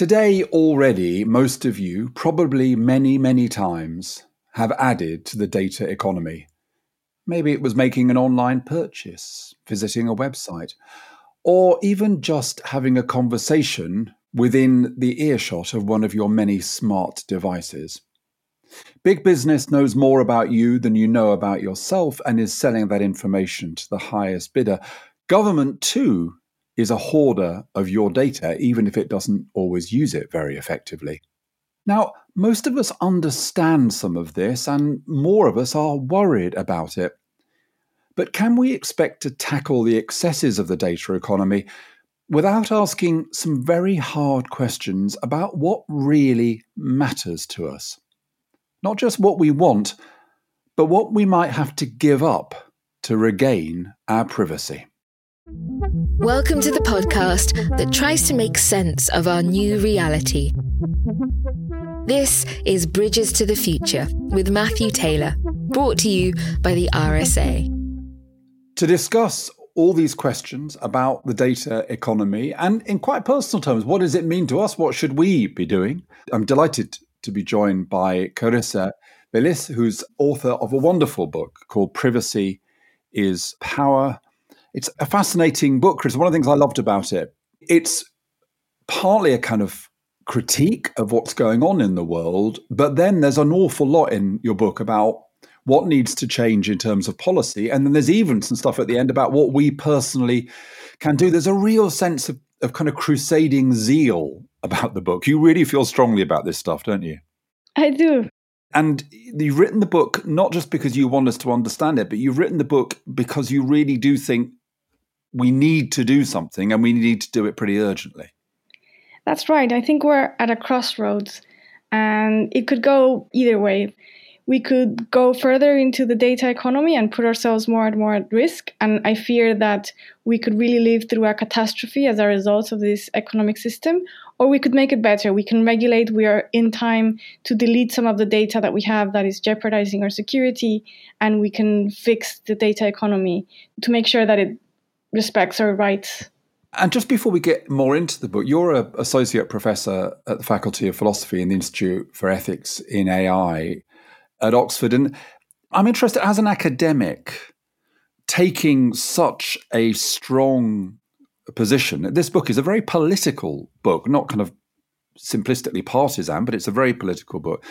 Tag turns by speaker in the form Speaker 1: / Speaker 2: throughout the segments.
Speaker 1: Today, already, most of you, probably many, many times, have added to the data economy. Maybe it was making an online purchase, visiting a website, or even just having a conversation within the earshot of one of your many smart devices. Big business knows more about you than you know about yourself and is selling that information to the highest bidder. Government, too, is a hoarder of your data, even if it doesn't always use it very effectively. Now, most of us understand some of this, and more of us are worried about it. But can we expect to tackle the excesses of the data economy without asking some very hard questions about what really matters to us? Not just what we want, but what we might have to give up to regain our privacy.
Speaker 2: Welcome to the podcast that tries to make sense of our new reality. This is Bridges to the Future with Matthew Taylor, brought to you by the RSA.
Speaker 1: To discuss all these questions about the data economy and, in quite personal terms, what does it mean to us? What should we be doing? I'm delighted to be joined by Carissa Véliz, who's author of a wonderful book called Privacy is Power it's a fascinating book, Chris. One of the things I loved about it, it's partly a kind of critique of what's going on in the world, but then there's an awful lot in your book about what needs to change in terms of policy. And then there's even some stuff at the end about what we personally can do. There's a real sense of, of kind of crusading zeal about the book. You really feel strongly about this stuff, don't you?
Speaker 3: I do.
Speaker 1: And you've written the book not just because you want us to understand it, but you've written the book because you really do think we need to do something and we need to do it pretty urgently.
Speaker 3: That's right. I think we're at a crossroads and it could go either way. We could go further into the data economy and put ourselves more and more at risk. And I fear that we could really live through a catastrophe as a result of this economic system. Or we could make it better. We can regulate. We are in time to delete some of the data that we have that is jeopardizing our security. And we can fix the data economy to make sure that it respects our rights.
Speaker 1: And just before we get more into the book, you're an associate professor at the Faculty of Philosophy in the Institute for Ethics in AI at Oxford. And I'm interested as an academic taking such a strong position. This book is a very political book, not kind of simplistically partisan, but it's a very political book.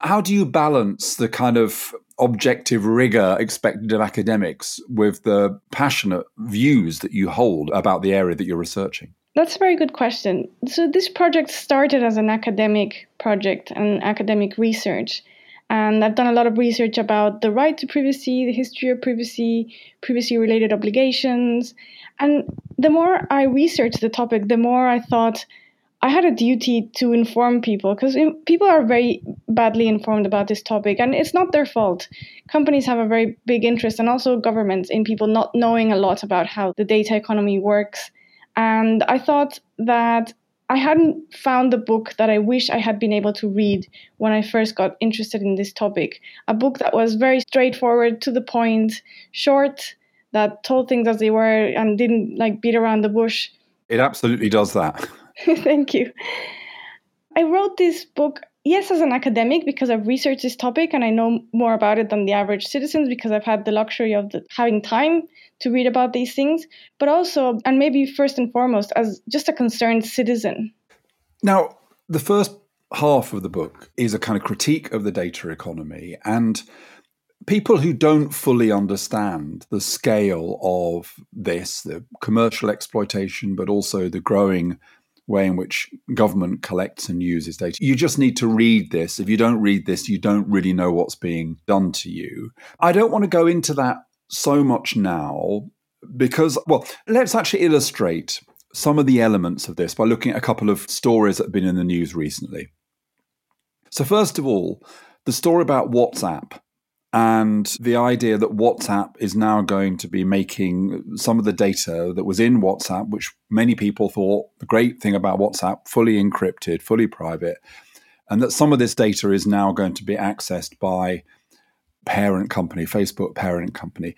Speaker 1: How do you balance the kind of objective rigor expected of academics with the passionate views that you hold about the area that you're researching?
Speaker 3: That's a very good question. So, this project started as an academic project and academic research. And I've done a lot of research about the right to privacy, the history of privacy, privacy related obligations. And the more I researched the topic, the more I thought I had a duty to inform people because people are very badly informed about this topic, and it's not their fault. Companies have a very big interest, and also governments, in people not knowing a lot about how the data economy works. And I thought that I hadn't found the book that I wish I had been able to read when I first got interested in this topic. A book that was very straightforward, to the point, short, that told things as they were, and didn't like beat around the bush.
Speaker 1: It absolutely does that.
Speaker 3: Thank you. I wrote this book, yes, as an academic because I've researched this topic and I know more about it than the average citizens because I've had the luxury of the, having time to read about these things, but also, and maybe first and foremost, as just a concerned citizen.
Speaker 1: Now, the first half of the book is a kind of critique of the data economy and people who don't fully understand the scale of this, the commercial exploitation, but also the growing way in which government collects and uses data. You just need to read this. If you don't read this, you don't really know what's being done to you. I don't want to go into that so much now because, well, let's actually illustrate some of the elements of this by looking at a couple of stories that have been in the news recently. So, first of all, the story about WhatsApp and the idea that WhatsApp is now going to be making some of the data that was in WhatsApp, which many people thought the great thing about WhatsApp, fully encrypted, fully private, and that some of this data is now going to be accessed by parent company, Facebook parent company.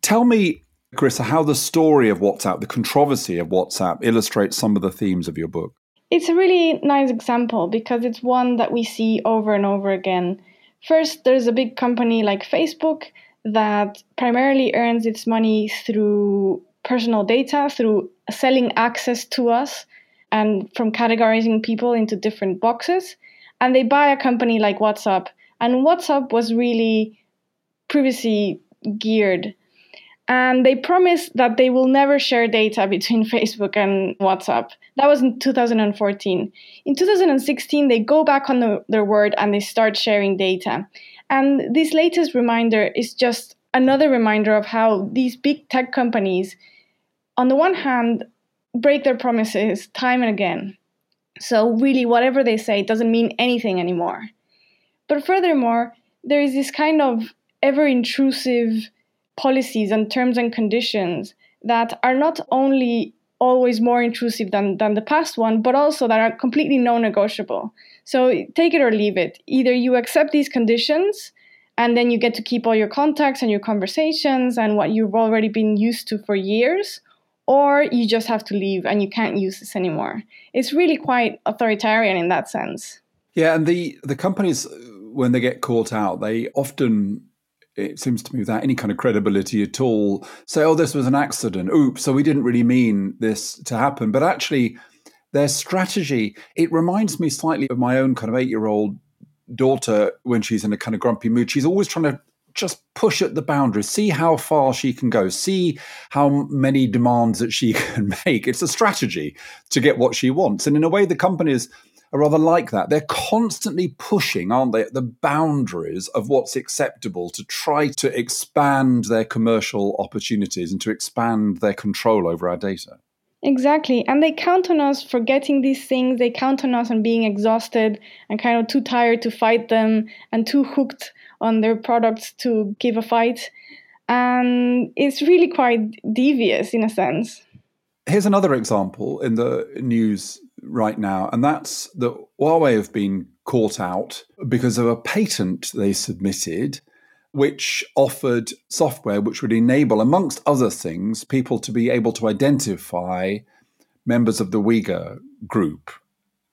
Speaker 1: Tell me, Chris, how the story of WhatsApp, the controversy of WhatsApp, illustrates some of the themes of your book.
Speaker 3: It's a really nice example because it's one that we see over and over again. First, there's a big company like Facebook that primarily earns its money through personal data, through selling access to us and from categorizing people into different boxes. And they buy a company like WhatsApp. And WhatsApp was really privacy geared. And they promised that they will never share data between Facebook and WhatsApp. That was in 2014. In 2016, they go back on the, their word and they start sharing data. And this latest reminder is just another reminder of how these big tech companies, on the one hand, break their promises time and again. So, really, whatever they say doesn't mean anything anymore. But furthermore, there is this kind of ever intrusive policies and terms and conditions that are not only always more intrusive than, than the past one, but also that are completely non negotiable. So take it or leave it. Either you accept these conditions and then you get to keep all your contacts and your conversations and what you've already been used to for years, or you just have to leave and you can't use this anymore. It's really quite authoritarian in that sense.
Speaker 1: Yeah, and the the companies when they get caught out, they often it seems to me without any kind of credibility at all say oh this was an accident oops so we didn't really mean this to happen but actually their strategy it reminds me slightly of my own kind of 8 year old daughter when she's in a kind of grumpy mood she's always trying to just push at the boundaries, see how far she can go, see how many demands that she can make. It's a strategy to get what she wants. And in a way, the companies are rather like that. They're constantly pushing, aren't they, at the boundaries of what's acceptable to try to expand their commercial opportunities and to expand their control over our data.
Speaker 3: Exactly. And they count on us for getting these things. They count on us on being exhausted and kind of too tired to fight them and too hooked on their products to give a fight. And it's really quite devious in a sense.
Speaker 1: Here's another example in the news right now, and that's that Huawei have been caught out because of a patent they submitted which offered software which would enable, amongst other things, people to be able to identify members of the Uyghur group.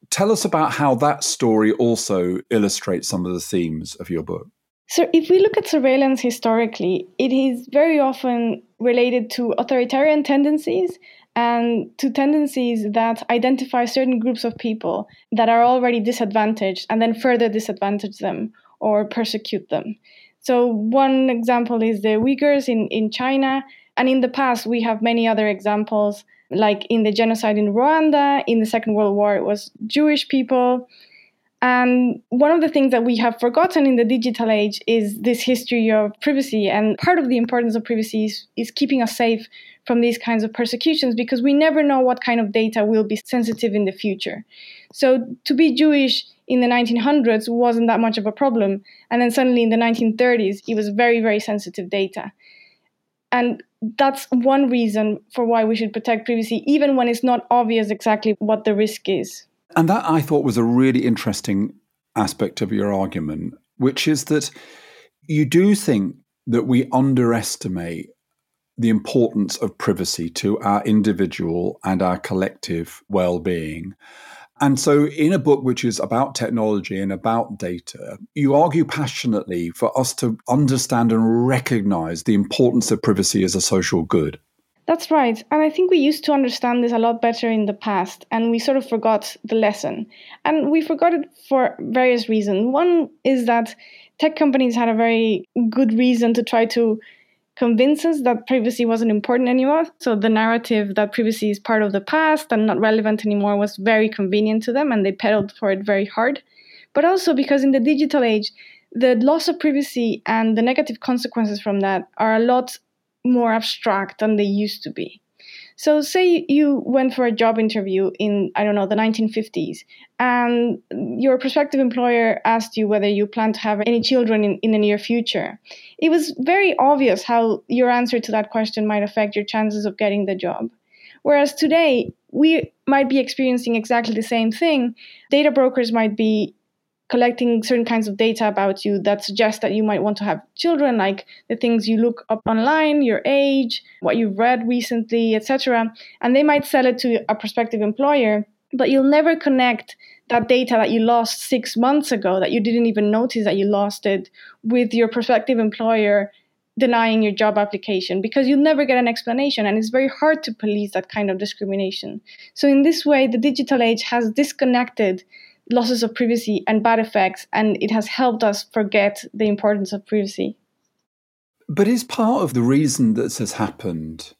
Speaker 1: Tell us about how that story also illustrates some of the themes of your book.
Speaker 3: So, if we look at surveillance historically, it is very often related to authoritarian tendencies and to tendencies that identify certain groups of people that are already disadvantaged and then further disadvantage them or persecute them. So, one example is the Uyghurs in, in China. And in the past, we have many other examples, like in the genocide in Rwanda, in the Second World War, it was Jewish people. And one of the things that we have forgotten in the digital age is this history of privacy. And part of the importance of privacy is, is, keeping us safe from these kinds of persecutions because we never know what kind of data will be sensitive in the future. So to be Jewish in the 1900s wasn't that much of a problem. And then suddenly in the 1930s, it was very, very sensitive data. And that's one reason for why we should protect privacy, even when it's not obvious exactly what the risk is.
Speaker 1: And that I thought was a really interesting aspect of your argument, which is that you do think that we underestimate the importance of privacy to our individual and our collective well being. And so, in a book which is about technology and about data, you argue passionately for us to understand and recognize the importance of privacy as a social good.
Speaker 3: That's right. And I think we used to understand this a lot better in the past, and we sort of forgot the lesson. And we forgot it for various reasons. One is that tech companies had a very good reason to try to convince us that privacy wasn't important anymore. So the narrative that privacy is part of the past and not relevant anymore was very convenient to them, and they pedaled for it very hard. But also because in the digital age, the loss of privacy and the negative consequences from that are a lot more abstract than they used to be. So, say you went for a job interview in, I don't know, the 1950s, and your prospective employer asked you whether you plan to have any children in, in the near future. It was very obvious how your answer to that question might affect your chances of getting the job. Whereas today, we might be experiencing exactly the same thing. Data brokers might be collecting certain kinds of data about you that suggest that you might want to have children like the things you look up online your age what you've read recently etc and they might sell it to a prospective employer but you'll never connect that data that you lost six months ago that you didn't even notice that you lost it with your prospective employer denying your job application because you'll never get an explanation and it's very hard to police that kind of discrimination. So, in this way, the digital age has disconnected losses of privacy and bad effects, and it has helped us forget the importance of privacy.
Speaker 1: But is part of the reason this has happened,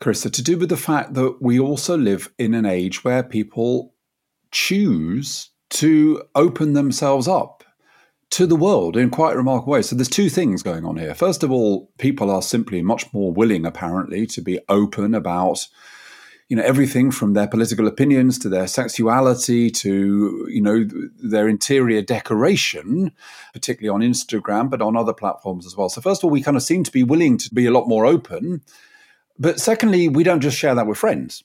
Speaker 1: Carissa, to do with the fact that we also live in an age where people choose to open themselves up to the world in quite a remarkable way. So there's two things going on here. First of all, people are simply much more willing, apparently, to be open about you know everything from their political opinions to their sexuality to you know their interior decoration particularly on Instagram but on other platforms as well. So first of all we kind of seem to be willing to be a lot more open. But secondly we don't just share that with friends.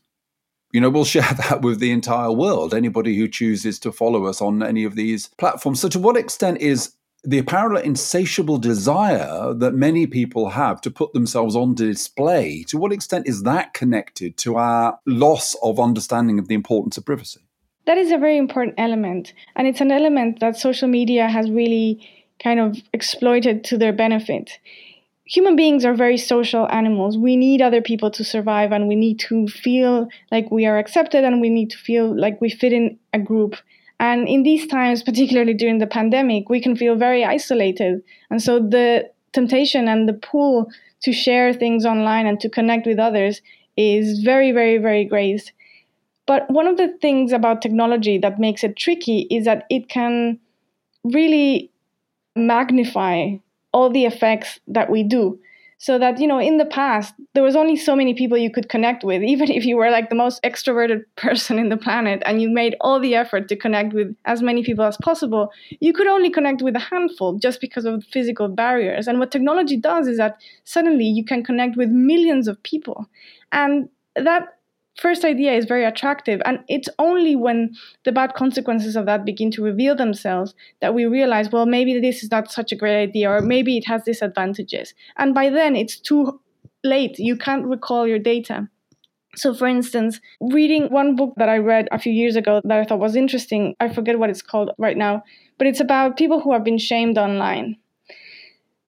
Speaker 1: You know we'll share that with the entire world anybody who chooses to follow us on any of these platforms. So to what extent is the apparent insatiable desire that many people have to put themselves on display, to what extent is that connected to our loss of understanding of the importance of privacy?
Speaker 3: That is a very important element. And it's an element that social media has really kind of exploited to their benefit. Human beings are very social animals. We need other people to survive, and we need to feel like we are accepted, and we need to feel like we fit in a group. And in these times, particularly during the pandemic, we can feel very isolated. And so the temptation and the pull to share things online and to connect with others is very, very, very great. But one of the things about technology that makes it tricky is that it can really magnify all the effects that we do so that you know in the past there was only so many people you could connect with even if you were like the most extroverted person in the planet and you made all the effort to connect with as many people as possible you could only connect with a handful just because of physical barriers and what technology does is that suddenly you can connect with millions of people and that first idea is very attractive. And it's only when the bad consequences of that begin to reveal themselves that we realize, well, maybe this is not such a great idea, or maybe it has disadvantages. And by then, it's too late. You can't recall your data. So, for instance, reading one book that I read a few years ago that I thought was interesting, I forget what it's called right now, but it's about people who have been shamed online.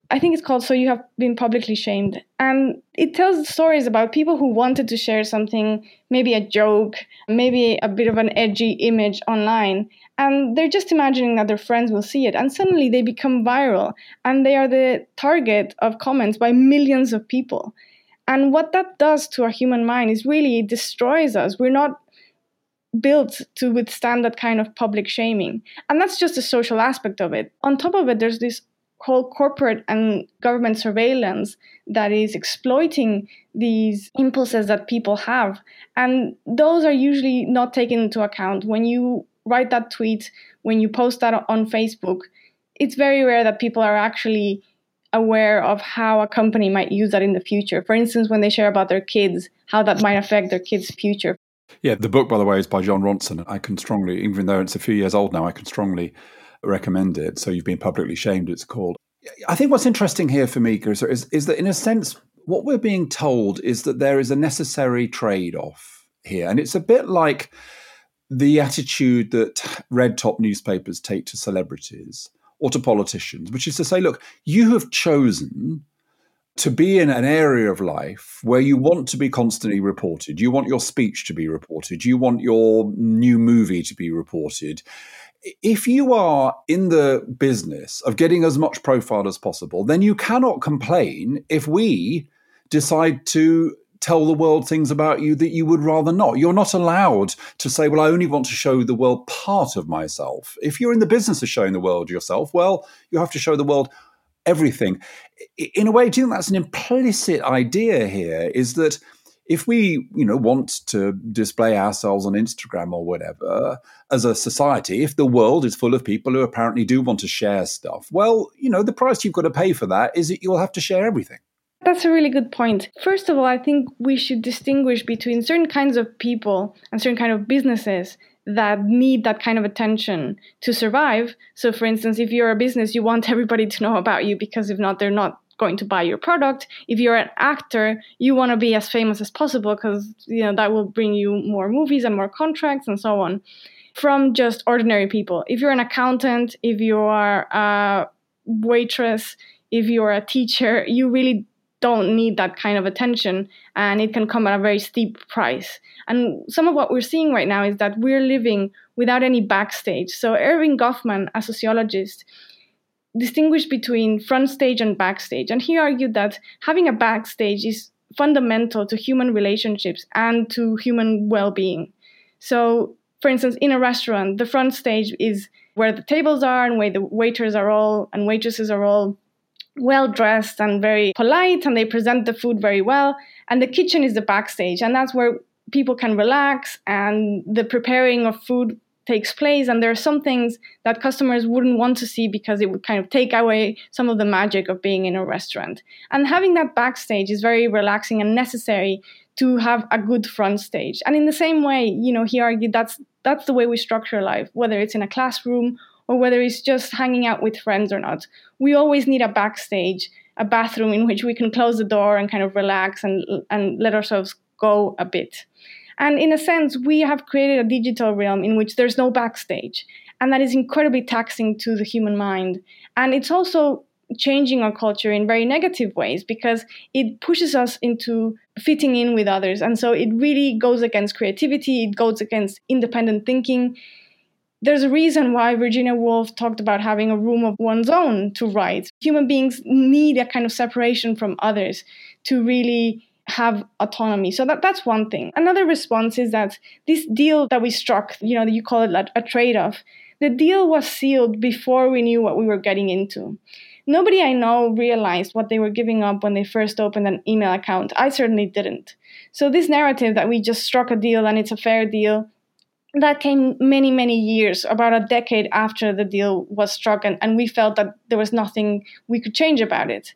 Speaker 3: I think it's called So You Have Been Publicly Shamed. And it tells stories about people who wanted to share something, maybe a joke, maybe a bit of an edgy image online. And they're just imagining that their friends will see it. And suddenly they become viral and they are the target of comments by millions of people. And what that does to our human mind is really destroys us. We're not built to withstand that kind of public shaming. And that's just the social aspect of it. On top of it, there's this whole corporate and government surveillance that is exploiting these impulses that people have. And those are usually not taken into account. When you write that tweet, when you post that on Facebook, it's very rare that people are actually aware of how a company might use that in the future. For instance, when they share about their kids, how that might affect their kids' future.
Speaker 1: Yeah, the book, by the way, is by Jon Ronson. I can strongly, even though it's a few years old now, I can strongly recommend it. So you've been publicly shamed, it's called. I think what's interesting here for me, Carissa, is, is that in a sense, what we're being told is that there is a necessary trade off here. And it's a bit like the attitude that red top newspapers take to celebrities or to politicians, which is to say, look, you have chosen to be in an area of life where you want to be constantly reported. You want your speech to be reported. You want your new movie to be reported if you are in the business of getting as much profile as possible, then you cannot complain if we decide to tell the world things about you that you would rather not. You're not allowed to say, well, I only want to show the world part of myself. If you're in the business of showing the world yourself, well, you have to show the world everything. In a way, do you think that's an implicit idea here? Is that if we you know want to display ourselves on instagram or whatever as a society if the world is full of people who apparently do want to share stuff well you know the price you've got to pay for that is that you'll have to share everything
Speaker 3: that's a really good point. First of all, I think we should distinguish between certain kinds of people and certain kind of businesses that need that kind of attention to survive. So for instance, if you're a business, you want everybody to know about you because if not, they're not going to buy your product. If you're an actor, you want to be as famous as possible because you know that will bring you more movies and more contracts and so on. From just ordinary people. If you're an accountant, if you are a waitress, if you're a teacher, you really don't need that kind of attention and it can come at a very steep price. And some of what we're seeing right now is that we're living without any backstage. So Erving Goffman, a sociologist, distinguished between front stage and backstage. And he argued that having a backstage is fundamental to human relationships and to human well-being. So for instance, in a restaurant, the front stage is where the tables are and where the waiters are all and waitresses are all well dressed and very polite and they present the food very well. And the kitchen is the backstage, and that's where people can relax and the preparing of food takes place. And there are some things that customers wouldn't want to see because it would kind of take away some of the magic of being in a restaurant. And having that backstage is very relaxing and necessary to have a good front stage. And in the same way, you know, he argued that's that's the way we structure life, whether it's in a classroom or whether it's just hanging out with friends or not. We always need a backstage, a bathroom in which we can close the door and kind of relax and, and let ourselves go a bit. And in a sense, we have created a digital realm in which there's no backstage. And that is incredibly taxing to the human mind. And it's also changing our culture in very negative ways because it pushes us into fitting in with others. And so it really goes against creativity, it goes against independent thinking, there's a reason why Virginia Woolf talked about having a room of one's own to write. Human beings need a kind of separation from others to really have autonomy. So that, that's one thing. Another response is that this deal that we struck, you know, you call it a trade off, the deal was sealed before we knew what we were getting into. Nobody I know realized what they were giving up when they first opened an email account. I certainly didn't. So, this narrative that we just struck a deal and it's a fair deal, that came many, many years, about a decade after the deal was struck, and, and we felt that there was nothing we could change about it.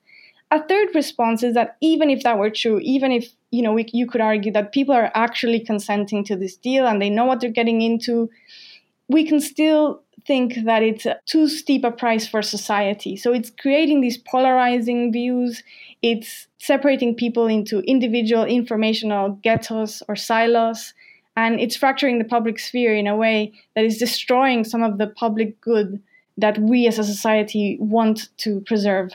Speaker 3: A third response is that even if that were true, even if you know we, you could argue that people are actually consenting to this deal and they know what they're getting into, we can still think that it's too steep a price for society. So it's creating these polarizing views. It's separating people into individual informational ghettos or silos and it's fracturing the public sphere in a way that is destroying some of the public good that we as a society want to preserve.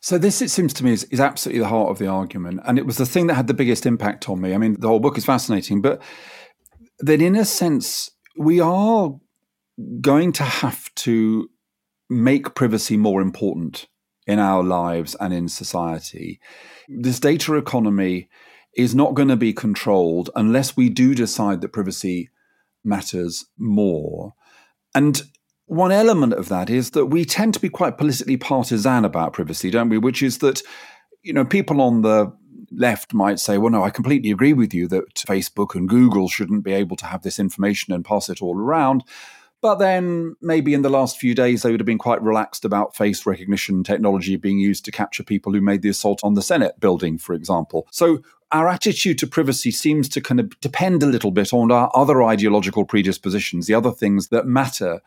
Speaker 1: So this, it seems to me, is, is absolutely the heart of the argument, and it was the thing that had the biggest impact on me. I mean, the whole book is fascinating, but that in a sense, we are going to have to make privacy more important in our lives and in society. This data economy is not going to be controlled unless we do decide that privacy matters more. And one element of that is that we tend to be quite politically partisan about privacy, don't we? Which is that, you know, people on the left might say, well, no, I completely agree with you that Facebook and Google shouldn't be able to have this information and pass it all around. But then maybe in the last few days, they would have been quite relaxed about face recognition technology being used to capture people who made the assault on the Senate building, for example. So our attitude to privacy seems to kind of depend a little bit on our other ideological predispositions, the other things that matter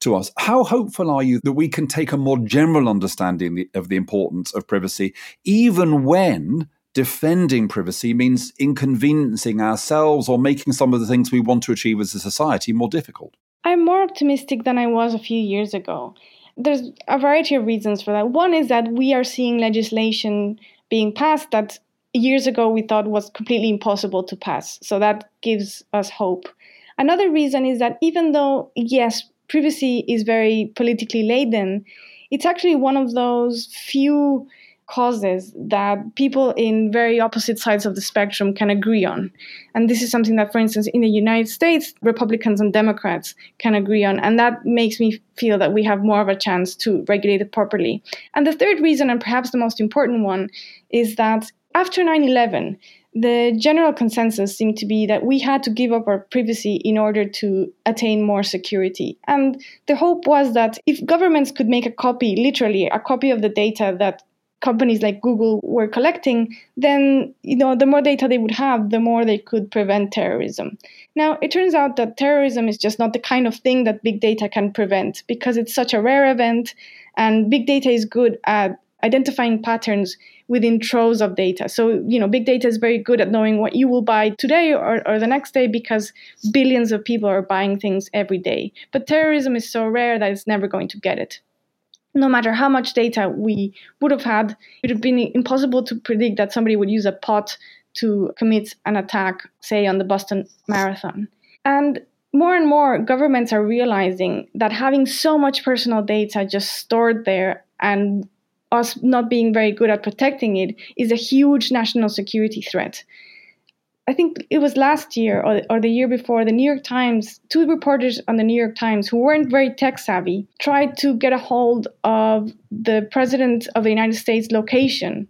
Speaker 1: to us. How hopeful are you that we can take a more general understanding of the importance of privacy, even when defending privacy means inconveniencing ourselves or making some of the things we want to achieve as a society more difficult?
Speaker 3: I'm more optimistic than I was a few years ago. There's a variety of reasons for that. One is that we are seeing legislation being passed that years ago we thought was completely impossible to pass. So that gives us hope. Another reason is that even though, yes, privacy is very politically laden, it's actually one of those few causes that people in very opposite sides of the spectrum can agree on. And this is something that, for instance, in the United States, Republicans and Democrats can agree on. And that makes me feel that we have more of a chance to regulate it properly. And the third reason, and perhaps the most important one, is that after 9 11, the general consensus seemed to be that we had to give up our privacy in order to attain more security. And the hope was that if governments could make a copy, literally a copy of the data that companies like Google were collecting, then you know the more data they would have, the more they could prevent terrorism. Now it turns out that terrorism is just not the kind of thing that big data can prevent because it's such a rare event, and big data is good at identifying patterns within troves of data. So, you know, big data is very good at knowing what you will buy today or, or the next day because billions of people are buying things every day. But terrorism is so rare that it's never going to get it. No matter how much data we would have had, it would have been impossible to predict that somebody would use a pot to commit an attack, say, on the Boston Marathon. And more and more governments are realizing that having so much personal data just stored there and us not being very good at protecting it is a huge national security threat. I think it was last year or, or the year before, the New York Times, two reporters on the New York Times who weren't very tech savvy tried to get a hold of the president of the United States location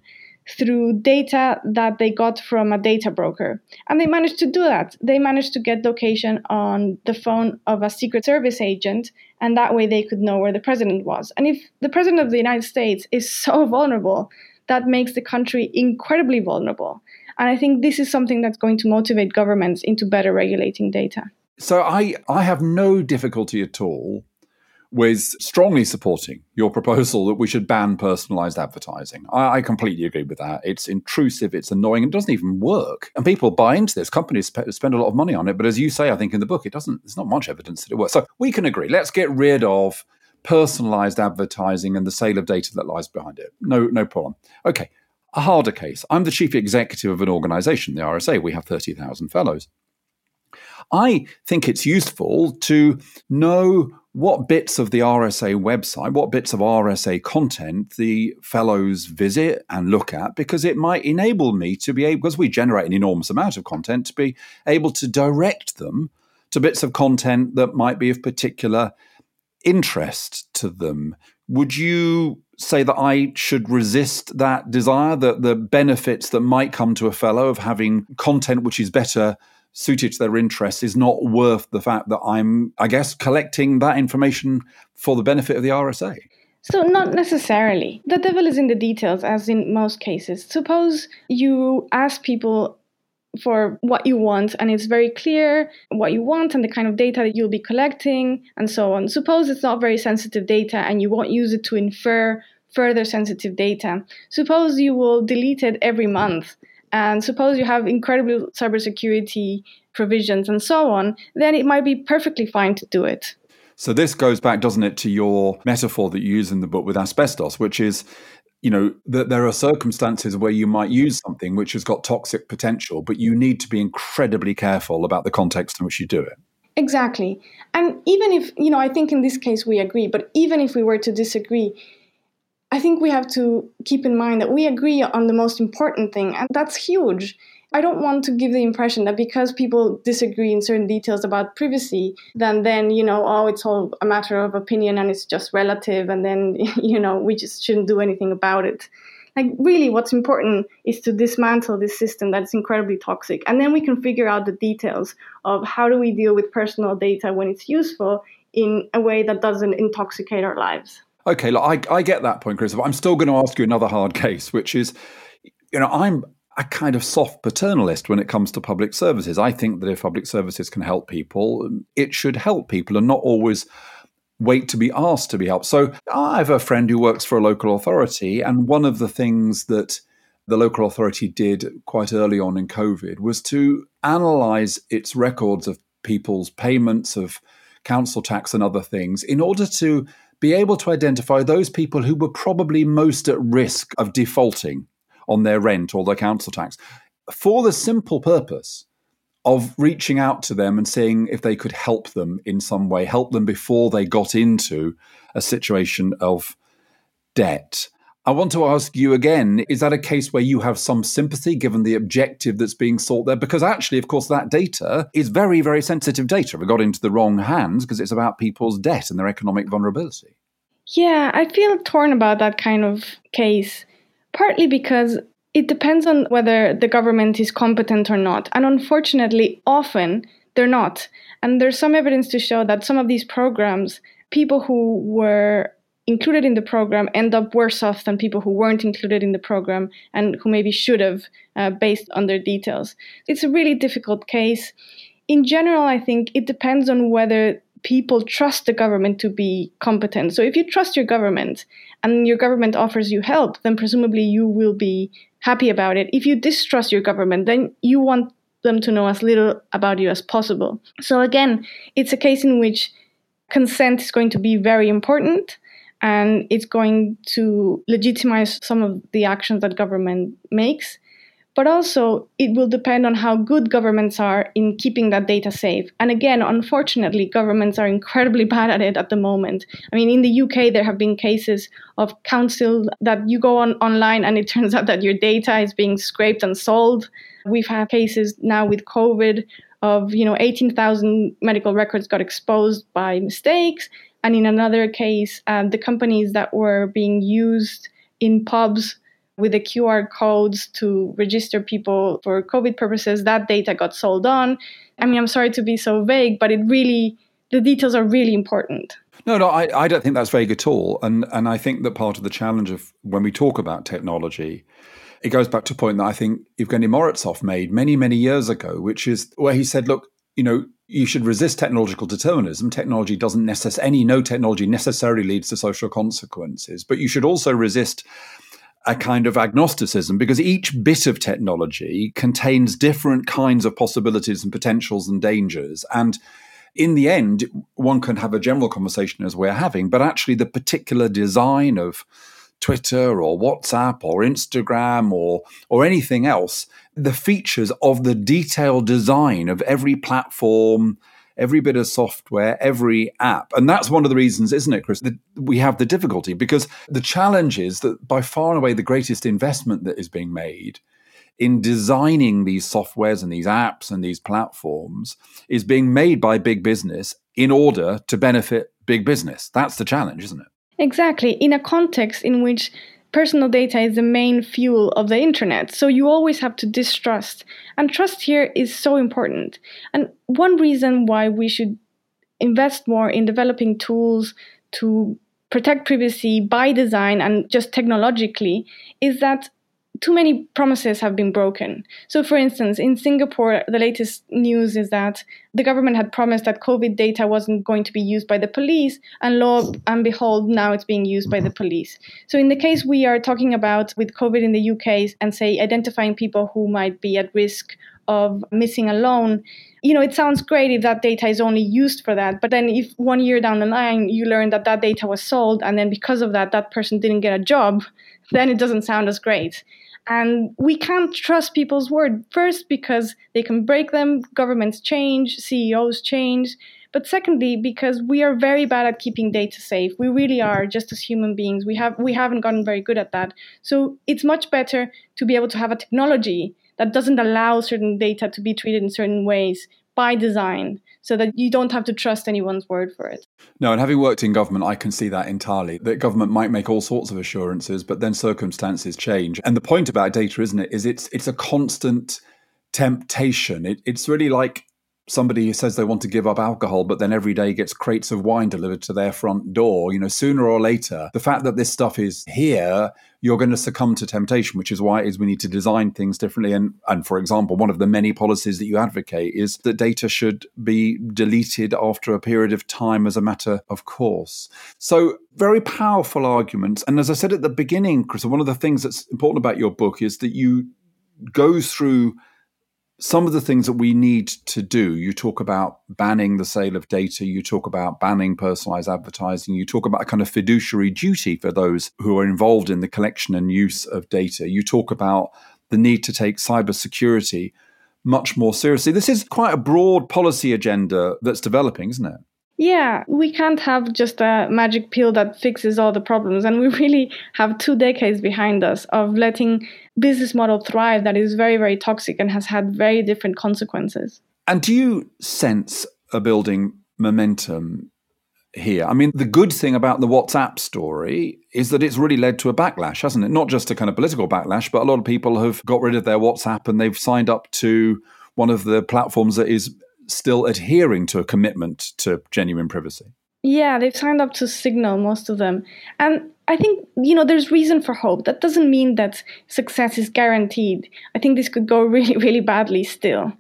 Speaker 3: through data that they got from a data broker. And they managed to do that. They managed to get location on the phone of a Secret Service agent, and that way they could know where the president was. And if the president of the United States is so vulnerable, that makes the country incredibly vulnerable. And I think this is something that's going to motivate governments into better regulating data.
Speaker 1: So I, I have no difficulty at all with strongly supporting your proposal that we should ban personalized advertising. I, I, completely agree with that. It's intrusive, it's annoying, it doesn't even work. And people buy into this. Companies sp- spend a lot of money on it, but as you say, I think in the book, it doesn't. There's not much evidence that it works. So we can agree. Let's get rid of personalized advertising and the sale of data that lies behind it. No, no problem. Okay. A harder case. I'm the chief executive of an organization, the RSA. We have 30,000 fellows. I think it's useful to know what bits of the RSA website, what bits of RSA content the fellows visit and look at, because it might enable me to be able, because we generate an enormous amount of content, to be able to direct them to bits of content that might be of particular interest to them. Would you say that I should resist that desire, that the benefits that might come to a fellow of having content which is better suited to their interests is not worth the fact that I'm, I guess, collecting that information for the benefit of the RSA?
Speaker 3: So, not necessarily. The devil is in the details, as in most cases. Suppose you ask people for what you want, and it's very clear what you want and the kind of data that you'll be collecting, and so on. Suppose it's not very sensitive data and you won't use it to infer further sensitive data. Suppose you will delete it every month and suppose you have incredible cybersecurity provisions and so on, then it might be perfectly fine to do it.
Speaker 1: So this goes back, doesn't it, to your metaphor that you use in the book with asbestos, which is, you know, that there are circumstances where you might use mm-hmm. something which has got toxic potential, but you need to be incredibly careful about the context in which you do it.
Speaker 3: Exactly. And even if, you know, I think in this case we agree, but even if we were to disagree, I think we have to keep in mind that we agree on the most important thing, and that's huge. I don't want to give the impression that because people disagree in certain details about privacy, then then you know, oh, it's all a matter of opinion and it's just relative, and then you know, we just shouldn't do anything about it. Like really, what's important is to dismantle this system that's incredibly toxic, and then we can figure out the details of how do we deal with personal data when it's useful in a way that doesn't intoxicate our lives.
Speaker 1: Okay, look, I, I get that point, Christopher. I'm still going to ask you another hard case, which is, you know, I'm a kind of soft paternalist when it comes to public services. I think that if public services can help people, it should help people and not always wait to be asked to be helped. So I have a friend who works for a local authority, and one of the things that the local authority did quite early on in COVID was to analyze its records of people's payments of council tax and other things in order to be able to identify those people who were probably most at risk of defaulting on their rent or their council tax for the simple purpose of reaching out to them and seeing if they could help them in some way, help them before they got into a situation of debt. I want to ask you again is that a case where you have some sympathy given the objective that's being sought there? Because actually, of course, that data is very, very sensitive data. If it got into the wrong hands because it's about people's debt and their economic vulnerability.
Speaker 3: Yeah, I feel torn about that kind of case, partly because it depends on whether the government is competent or not. And unfortunately, often they're not. And there's some evidence to show that some of these programs, people who were included in the program end up worse off than people who weren't included in the program and who maybe should have uh, based on their details. It's a really difficult case. In general, I think it depends on whether people trust the government to be competent. So if you trust your government and your government offers you help, then presumably you will be happy about it. If you distrust your government, then you want them to know as little about you as possible. So again, it's a case in which consent is going to be very important and it's going to legitimize some of the actions that government makes but also it will depend on how good governments are in keeping that data safe. And again, unfortunately, governments are incredibly bad at it at the moment. I mean, in the UK, there have been cases of council that you go on online and it turns out that your data is being scraped and sold. We've had cases now with COVID of, you know, 18,000 medical records got exposed by mistakes. And in another case, uh, the companies that were being used in pubs with the QR codes to register people for COVID purposes, that data got sold on. I mean, I'm sorry to be so vague, but it really, the details are really important.
Speaker 1: No, no, I, I don't think that's vague at all. And, and I think that part of the challenge of when we talk about technology, it goes back to a point that I think Evgeny Morozov made many, many years ago, which is where he said, look, you know, you should resist technological determinism. Technology doesn't necessarily, any no technology necessarily leads to social consequences, but you should also resist a kind of agnosticism because each bit of technology contains different kinds of possibilities and potentials and dangers. And in the end, one can have a general conversation as we're having, but actually, the particular design of Twitter or WhatsApp or Instagram or or anything else, the features of the detailed design of every platform, every bit of software, every app. And that's one of the reasons, isn't it, Chris, that we have the difficulty because the challenge is that by far and away the greatest investment that is being made in designing these softwares and these apps and these platforms is being made by big business in order to benefit big business. That's the challenge, isn't it?
Speaker 3: Exactly. In a context in which personal data is the main fuel of the internet. So you always have to distrust. And trust here is so important. And one reason why we should invest more in developing tools to protect privacy by design and just technologically is that too many promises have been broken. So, for instance, in Singapore, the latest news is that the government had promised that COVID data wasn't going to be used by the police, and lo and behold, now it's being used by the police. So, in the case we are talking about with COVID in the UK and say identifying people who might be at risk of missing a loan, you know, it sounds great if that data is only used for that. But then, if one year down the line you learn that that data was sold, and then because of that, that person didn't get a job, then it doesn't sound as great. And we can't trust people's word. First, because they can break them, governments change, CEOs change. But secondly, because we are very bad at keeping data safe. We really are, just as human beings. We have we haven't gotten very good at that. So it's much better to be able to have a technology that doesn't allow certain data to be treated in certain ways by design so that you don't have to trust anyone's word for it.
Speaker 1: No, and having worked in government, I can see that entirely. That government might make all sorts of assurances, but then circumstances change. And the point about data, isn't it, is it's it's a constant temptation. It, it's really like somebody who says they want to give up alcohol, but then every day gets crates of wine delivered to their front door. You know, sooner or later, the fact that this stuff is here, you're going to succumb to temptation, which is why it is we need to design things differently. And, and for example, one of the many policies that you advocate is that data should be deleted after a period of time as a matter of course. So, very powerful arguments. And as I said at the beginning, Chris, one of the things that's important about your book is that you go through some of the things that we need to do, you talk about banning the sale of data, you talk about banning personalized advertising, you talk about a kind of fiduciary duty for those who are involved in the collection and use of data, you talk about the need to take cybersecurity much more seriously. This is quite a broad policy agenda that's developing, isn't it?
Speaker 3: Yeah, we can't have just a magic pill that fixes all the problems. And we really have two decades behind us of letting business model thrive that is very, very toxic and has had very different consequences.
Speaker 1: And do you sense a building momentum here? I mean, the good thing about the WhatsApp story is that it's really led to a backlash, hasn't it? Not just a kind of political backlash, but a lot of people have got rid of their WhatsApp and they've signed up to one of the platforms that is still adhering to a commitment to genuine privacy.
Speaker 3: Yeah, they've signed up to Signal, most of them. And I think, you know, there's reason for hope. That doesn't mean that success is guaranteed. I think this could go really, really badly still.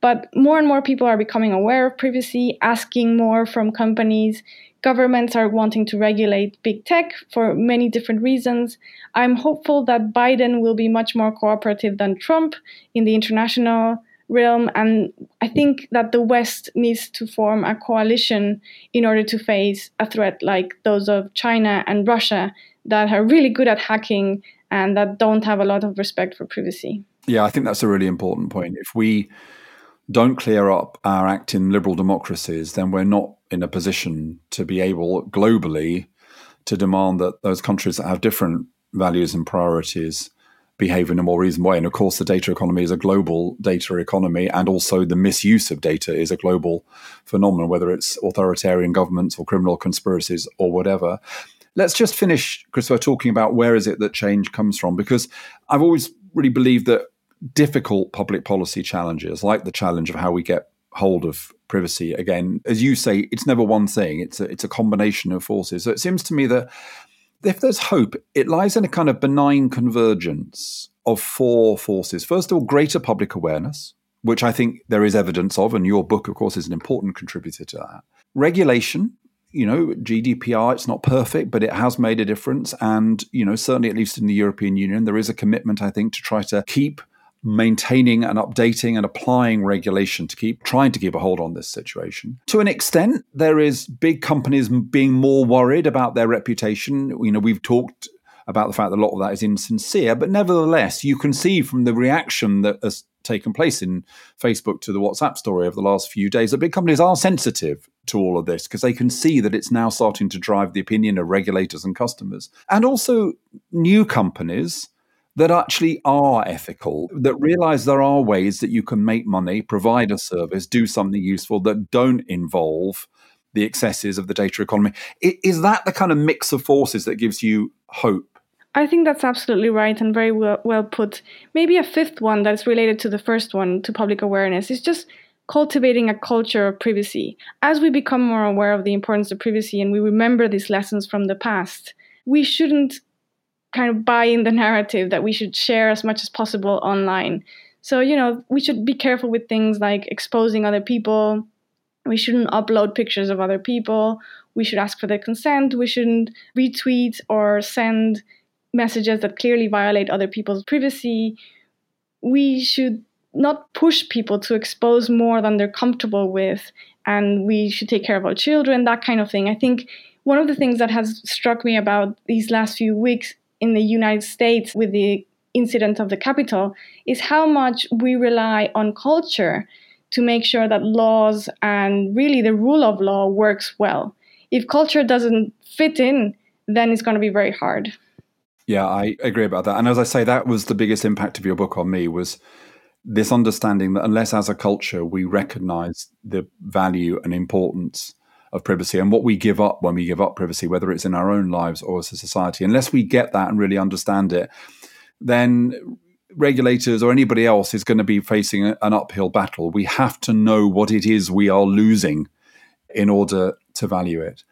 Speaker 3: But more and more people are becoming aware of privacy, asking more from companies. Governments are wanting to regulate big tech for many different reasons. I'm hopeful that Biden will be much more cooperative than Trump in the international realm. And I think that the West needs to form a coalition in order to face a threat like those of China and Russia that are really good at hacking and that don't have a lot of respect for privacy.
Speaker 1: Yeah, I think that's a really important point. If we don't clear up our act in liberal democracies, then we're not in a position to be able globally to demand that those countries that have different values and priorities behave in a more reasonable way. And of course, the data economy is a global data economy, and also the misuse of data is a global phenomenon, whether it's authoritarian governments or criminal conspiracies or whatever. Let's just finish, Christopher, talking about where is it that change comes from, because I've always really believed that difficult public policy challenges, like the challenge of how we get hold of privacy, again, as you say, it's never one thing; it's a, it's a combination of forces. So it seems to me that if there's hope, it lies in a kind of benign convergence of four forces. First of all, greater public awareness, which I think there is evidence of, and your book, of course, is an important contributor to that. Regulation, you know, GDPR, it's not perfect, but it has made a difference. And, you know, certainly at least in the European Union, there is a commitment, I think, to try to keep maintaining and updating and applying regulation to keep trying to keep a hold on this situation. To an extent, there is big companies being more worried about their reputation. You know, we've talked about the fact that a lot of that is insincere, but nevertheless, you can see from the reaction that has taken place in Facebook to the WhatsApp story over the last few days that big companies are sensitive to all of this because they can see that it's now starting to drive the opinion of regulators and customers. And also new companies that actually are ethical, that realize there are ways that you can make money, provide a service, do something useful that don't involve the excesses of the data economy. Is that the kind of mix of forces that gives you hope?
Speaker 3: I think that's absolutely right and very well, well put. Maybe a fifth one that's related to the first one, to public awareness, is just cultivating a culture of privacy. As we become more aware of the importance of privacy and we remember these lessons from the past, we shouldn't kind of buy in the narrative that we should share as much as possible online. So, you know, we should be careful with things like exposing other people. We shouldn't upload pictures of other people. We should ask for their consent. We shouldn't retweet or send messages that clearly violate other people's privacy. We should not push people to expose more than they're comfortable with. And we should take care of our children, that kind of thing. I think one of the things that has struck me about these last few weeks in the United States with the incident of the Capitol is how much we rely on culture to make sure that laws and really the rule of law works well. If culture doesn't fit in, then it's going to be very hard.
Speaker 1: Yeah, I agree about that. And as I say, that was the biggest impact of your book on me was this understanding that unless as a culture we recognize the value and importance of privacy and what we give up when we give up privacy, whether it's in our own lives or as a society. Unless we get that and really understand it, then regulators or anybody else is going to be facing an uphill battle. We have to know what it is we are losing in order to value it.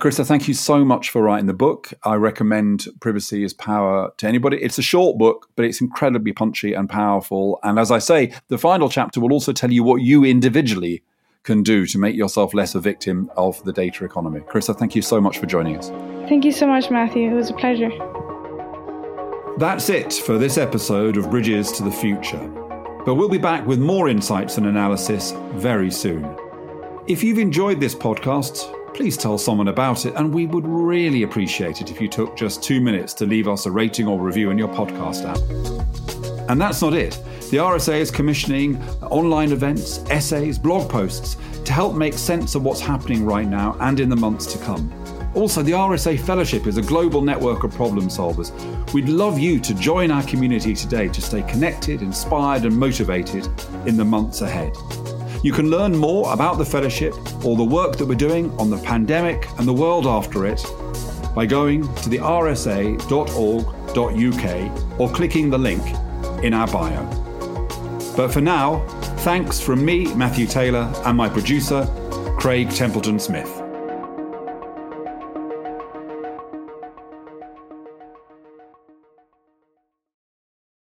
Speaker 1: Carissa, thank you so much for writing the book. I recommend Privacy is Power to anybody. It's a short book, but it's incredibly punchy and powerful. And as I say, the final chapter will also tell you what you individually can do to make yourself less a victim of the data economy. Carissa, thank you so much for joining us.
Speaker 3: Thank you so much, Matthew. It was a pleasure.
Speaker 1: That's it for this episode of Bridges to the Future. But we'll be back with more insights and analysis very soon. If you've enjoyed this podcast, please tell someone about it, and we would really appreciate it if you took just two minutes to leave us a rating or review in your podcast app. And that's not it. The RSA is commissioning online events, essays, blog posts to help make sense of what's happening right now and in the months to come. Also, the RSA Fellowship is a global network of problem solvers. We'd love you to join our community today to stay connected, inspired, and motivated in the months ahead. You can learn more about the Fellowship or the work that we're doing on the pandemic and the world after it by going to the rsa.org.uk or clicking the link in our bio. But for now, thanks from me, Matthew Taylor, and my producer, Craig Templeton Smith.